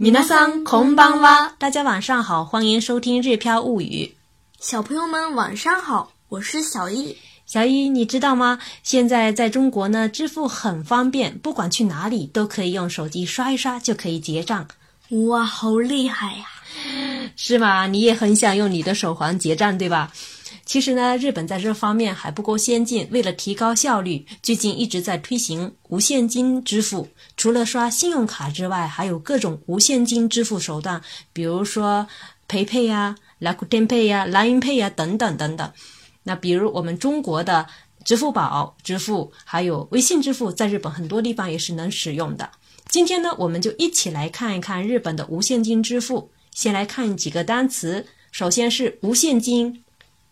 米娜桑，孔邦哇，大家晚上好，欢迎收听《日飘物语》。小朋友们晚上好，我是小易。小易，你知道吗？现在在中国呢，支付很方便，不管去哪里都可以用手机刷一刷就可以结账。哇，好厉害呀！是吗？你也很想用你的手环结账，对吧？其实呢，日本在这方面还不够先进。为了提高效率，最近一直在推行无现金支付。除了刷信用卡之外，还有各种无现金支付手段，比如说 PayPay 呀、楽天 Pay 呀、LINE Pay 呀等等等等。那比如我们中国的支付宝支付，还有微信支付，在日本很多地方也是能使用的。今天呢，我们就一起来看一看日本的无现金支付。先来看几个单词，首先是无现金。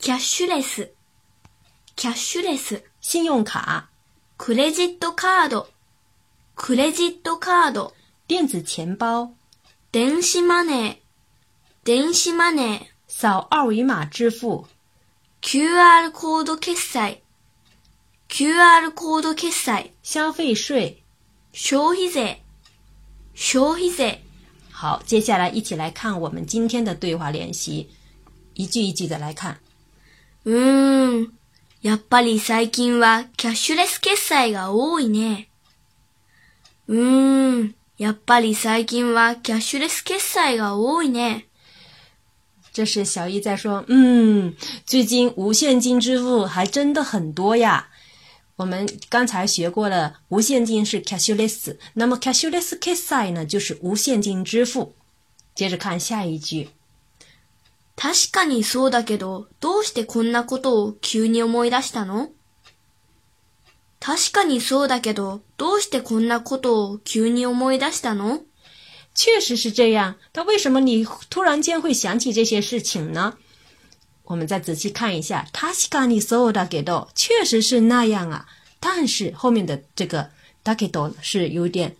cashless cashless 信用卡 credit card credit card 电子钱包电子 money 电子 money 扫二维码支付 QR code 结账 QR code 结账消费税消费税消费税好，接下来一起来看我们今天的对话练习，一句一句的来看。うーん。やっぱり最近はキャッシュレス決済が多いね。うーん。やっぱり最近はキャッシュレス決済が多いね。这是小易在说，嗯，最近无现金支付还真的很多呀。我们刚才学过了，无现金是 cashless，那么 cashless 呢，就是无现金支付。接着看下一句。確かにそうだけど、どうしてこんなことを急に思い出したの確かにそうだけど、どうしてこんなことを急に思い出したの确实是这样，但为什么你突然间会想起这些事情呢？我们再仔细看一下，確かにそうだけど，确实是那样啊。但是后面的这个だけど是有点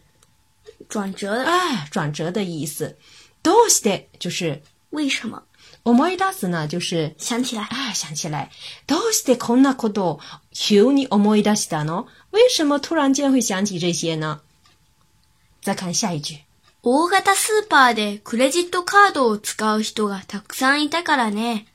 转折的，哎，转折的意思。どうして就是为什么。思い出すな、就是、想起来。あ、想起来。どうしてこんなことを急に思い出したの为什么突然间会想起这些呢再看下一句。大型スーパーでクレジットカードを使う人がたくさんいたからね。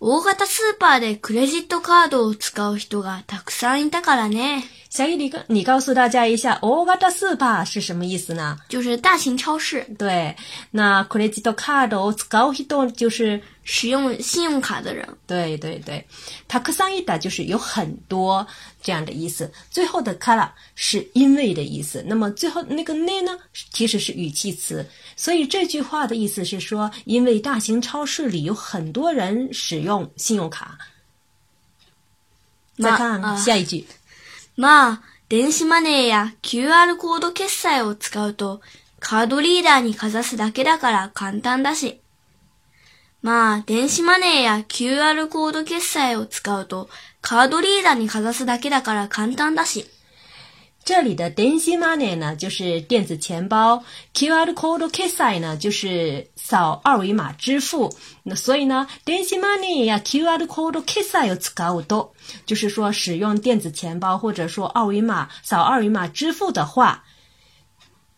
大型スーパーでクレジットカードを使う人がたくさんいたからね。小易，你告你告诉大家一下，オガダスパ是什么意思呢？就是大型超市。对，那クレジットカードを使う人就是使用信用卡的人。对对对，タクサンイだ就是有很多这样的意思。最后的カラ是因为的意思。那么最后那个ね呢，其实是语气词。所以这句话的意思是说，因为大型超市里有很多人使用信用卡。再看下一句。まあ、電子マネーや QR コード決済を使うと、カードリーダーにかざすだけだから簡単だし。まあ、電子マネーや QR コード決済を使うと、カードリーダーにかざすだけだから簡単だし。这里的 denci money 呢，就是电子钱包；q r code k i s s i 呢，就是扫二维码支付。那所以呢，denci money 呀，q r code kisai tsukado，就是说使用电子钱包或者说二维码扫二维码支付的话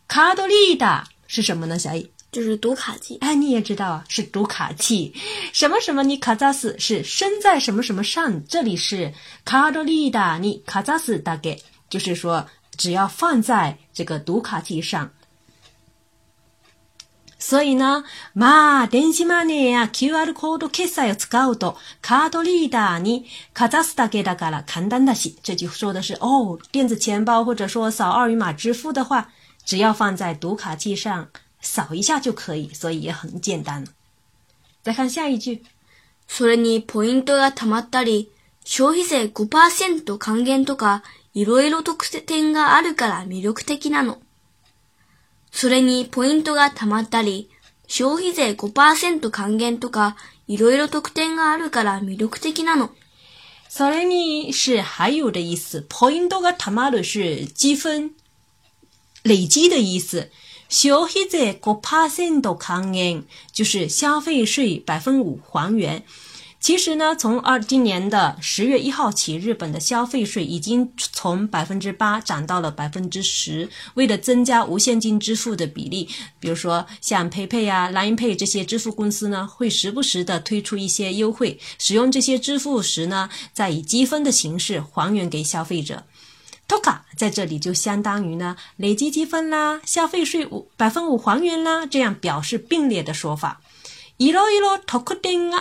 k a d o r i a 是什么呢，小易？就是读卡器。哎，你也知道啊，是读卡器。什么什么你卡 a 斯是身在什么什么上？这里是 k a d o r i a 你卡 a 斯大概就是说。只要放在这个读卡器上，所以呢，マ電子マネー、QR コード決済を使うとカドリダにカザスだけだから簡単だし。这句说的是，哦，电子钱包或者说扫二维码支付的话，只要放在读卡器上扫一下就可以，所以也很简单。再看下一句，それニポイントが貯まったり、消費税5%還元とか。いろいろ特典があるから魅力的なの。それにポイントが貯まったり、消費税5%還元とか、いろいろ特典があるから魅力的なの。それに是还有的意思。ポイントが貯まる是积分、累积的意思。消費税5%還元就是消費税5%還元。其实呢，从二今年的十月一号起，日本的消费税已经从百分之八涨到了百分之十。为了增加无现金支付的比例，比如说像 PayPay 啊、LinePay 这些支付公司呢，会时不时的推出一些优惠，使用这些支付时呢，再以积分的形式还原给消费者。t o k a 在这里就相当于呢，累积积分啦，消费税五百分五还原啦，这样表示并列的说法。伊罗伊罗 Tokudin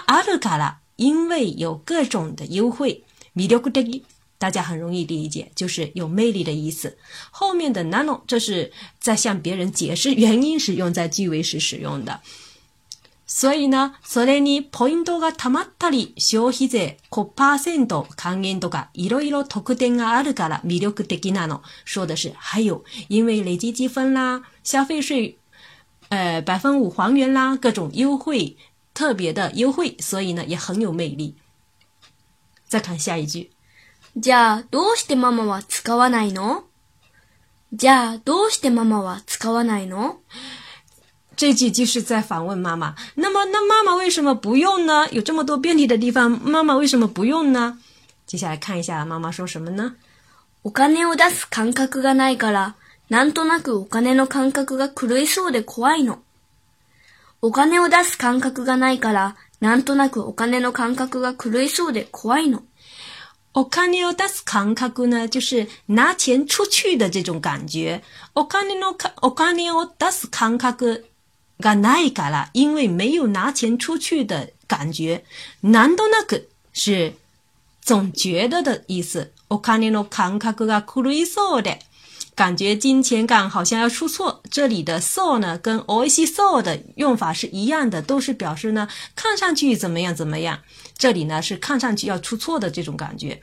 因为有各种的优惠，魅力的大家很容易理解，就是有魅力的意思。后面的 nano 这是在向别人解释原因是用在句尾时使用的。所以呢，それにポイントがたまったり消費税ト還元とかいろいろ特典があるから魅力的なの。说的是还有，因为累积积分啦，消费税呃百分五还原啦，各种优惠。特别的优惠，所以呢也很有魅力。再看下一句，じゃあどうしてママは使わないの？じゃあどうしてママは使わないの？这句就是在反问妈妈，那么那妈妈为什么不用呢？有这么多便利的地方，妈妈为什么不用呢？接下来看一下妈妈说什么呢？お金を出す感覚がないから、なんとなくお金の感覚が狂いそうで怖いの。お金を出す感覚がないから、なんとなくお金の感覚が狂いそうで怖いの。お金を出す感覚呢，就是拿钱出去的这种感觉。お金のお金を出す感覚がないから，因为没有拿钱出去的感觉。なんとなく是总觉得的意思。お金の感覚が狂いそうで。感觉金钱感好像要出错，这里的 s o 呢，跟 o i s i s o 的用法是一样的，都是表示呢看上去怎么样怎么样。这里呢是看上去要出错的这种感觉。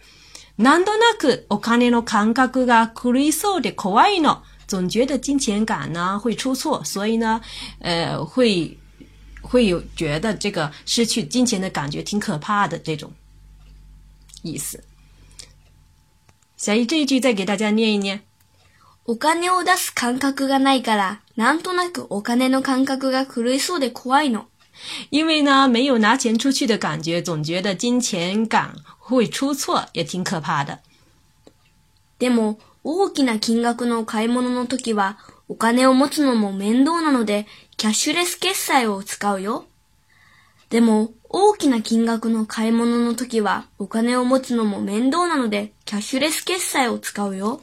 难道那个我看见了感觉啊，curious 的总觉得金钱感呢会出错，所以呢，呃，会会有觉得这个失去金钱的感觉挺可怕的这种意思。小姨这一句再给大家念一念。お金を出す感覚がないから、なんとなくお金の感覚が狂いそうで怖いの。因为呢，没有拿钱出去的感觉，总觉得金钱感会出错，也挺可怕的。でも、大きな金額の買い物の時は、お金を持つのも面倒なので、キャッシュレス決済を使うよ。でも、大きな金額の買い物の時は、お金を持つのも面倒なので、キャッシュレス決済を使うよ。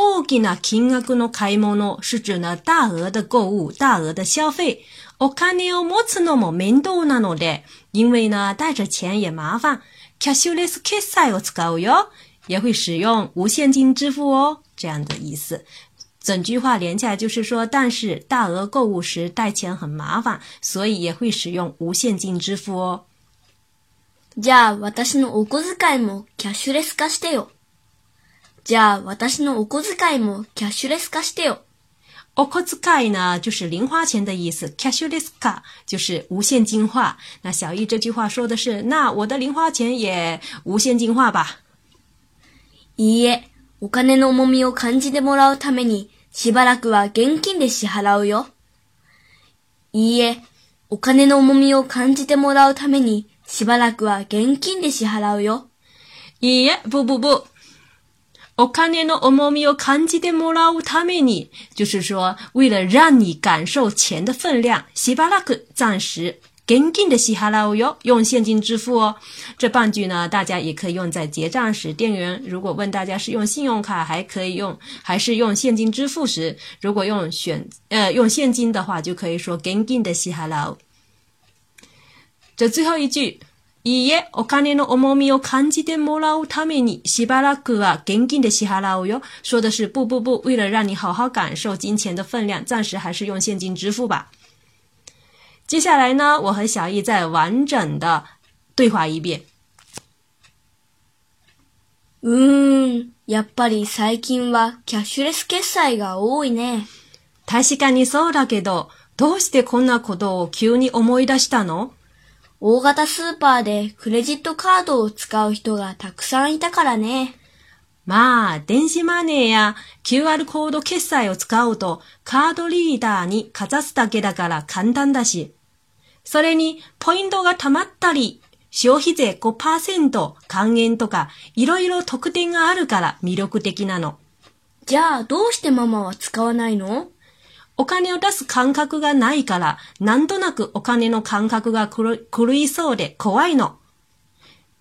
大きな金額の買い物是指呢大额的购物、大额的消费。お金を持つのも面倒なので、因为呢带着钱也麻烦。キャッシュレス決済を使うよ，也会使用无现金支付哦，这样的意思。整句话连起来就是说，但是大额购物时带钱很麻烦，所以也会使用无现金支付哦。じゃあ私のお小遣もキャッシュレス化してよ。じゃあ私のお小遣いもキャッシュレス化してよ。お小遣い呢，就是零花钱的意思キャッシュレス化、就是无限金化。那小易这句话说的是，那我的零花钱也无限金化吧？いいえ、お金の重みを感じてもらうために、しばらくは現金で支払うよ。いいえ、お金の重みを感じてもらうために、しばらくは現金で支払うよ。いいえ、不不不。我看见了，我没有看见的莫拉乌他没你，就是说，为了让你感受钱的分量，希巴拉克，暂时，赶紧的希哈拉乌哟，用现金支付哦。这半句呢，大家也可以用在结账时，店员如果问大家是用信用卡还可以用，还是用现金支付时，如果用选，呃，用现金的话，就可以说赶紧的希哈拉。这最后一句。いいえ、お金の重みを感じてもらうために、しばらくは現金で支払うよ。说的是不不不，为了让你好好感受金钱的分量，暂时还是用现金支付吧。接下来呢，我和小易再完整的对话一遍。うーん、やっぱり最近はキャッシュレス決済が多いね。確かにそうだけど、どうしてこんなことを急に思い出したの大型スーパーでクレジットカードを使う人がたくさんいたからね。まあ、電子マネーや QR コード決済を使うとカードリーダーにかざすだけだから簡単だし。それに、ポイントが貯まったり、消費税5%還元とか、いろいろ特典があるから魅力的なの。じゃあ、どうしてママは使わないのお金を出す感覚がないから、なんとなくお金の感覚が狂いそうで怖いの。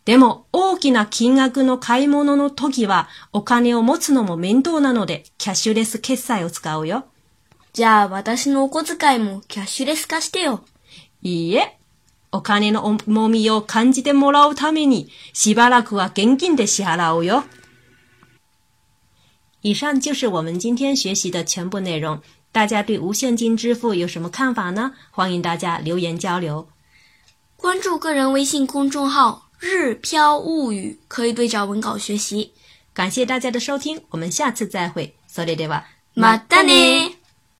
でも、大きな金額の買い物の時は、お金を持つのも面倒なので、キャッシュレス決済を使うよ。じゃあ、私のお小遣いもキャッシュレス化してよ。いいえ。お金の重みを感じてもらうために、しばらくは現金で支払うよ。以上就是我们今天学习的全部内容。大家对无现金支付有什么看法呢？欢迎大家留言交流。关注个人微信公众号“日飘物语”，可以对照文稿学习。感谢大家的收听，我们下次再会。s れで d a d e 吧，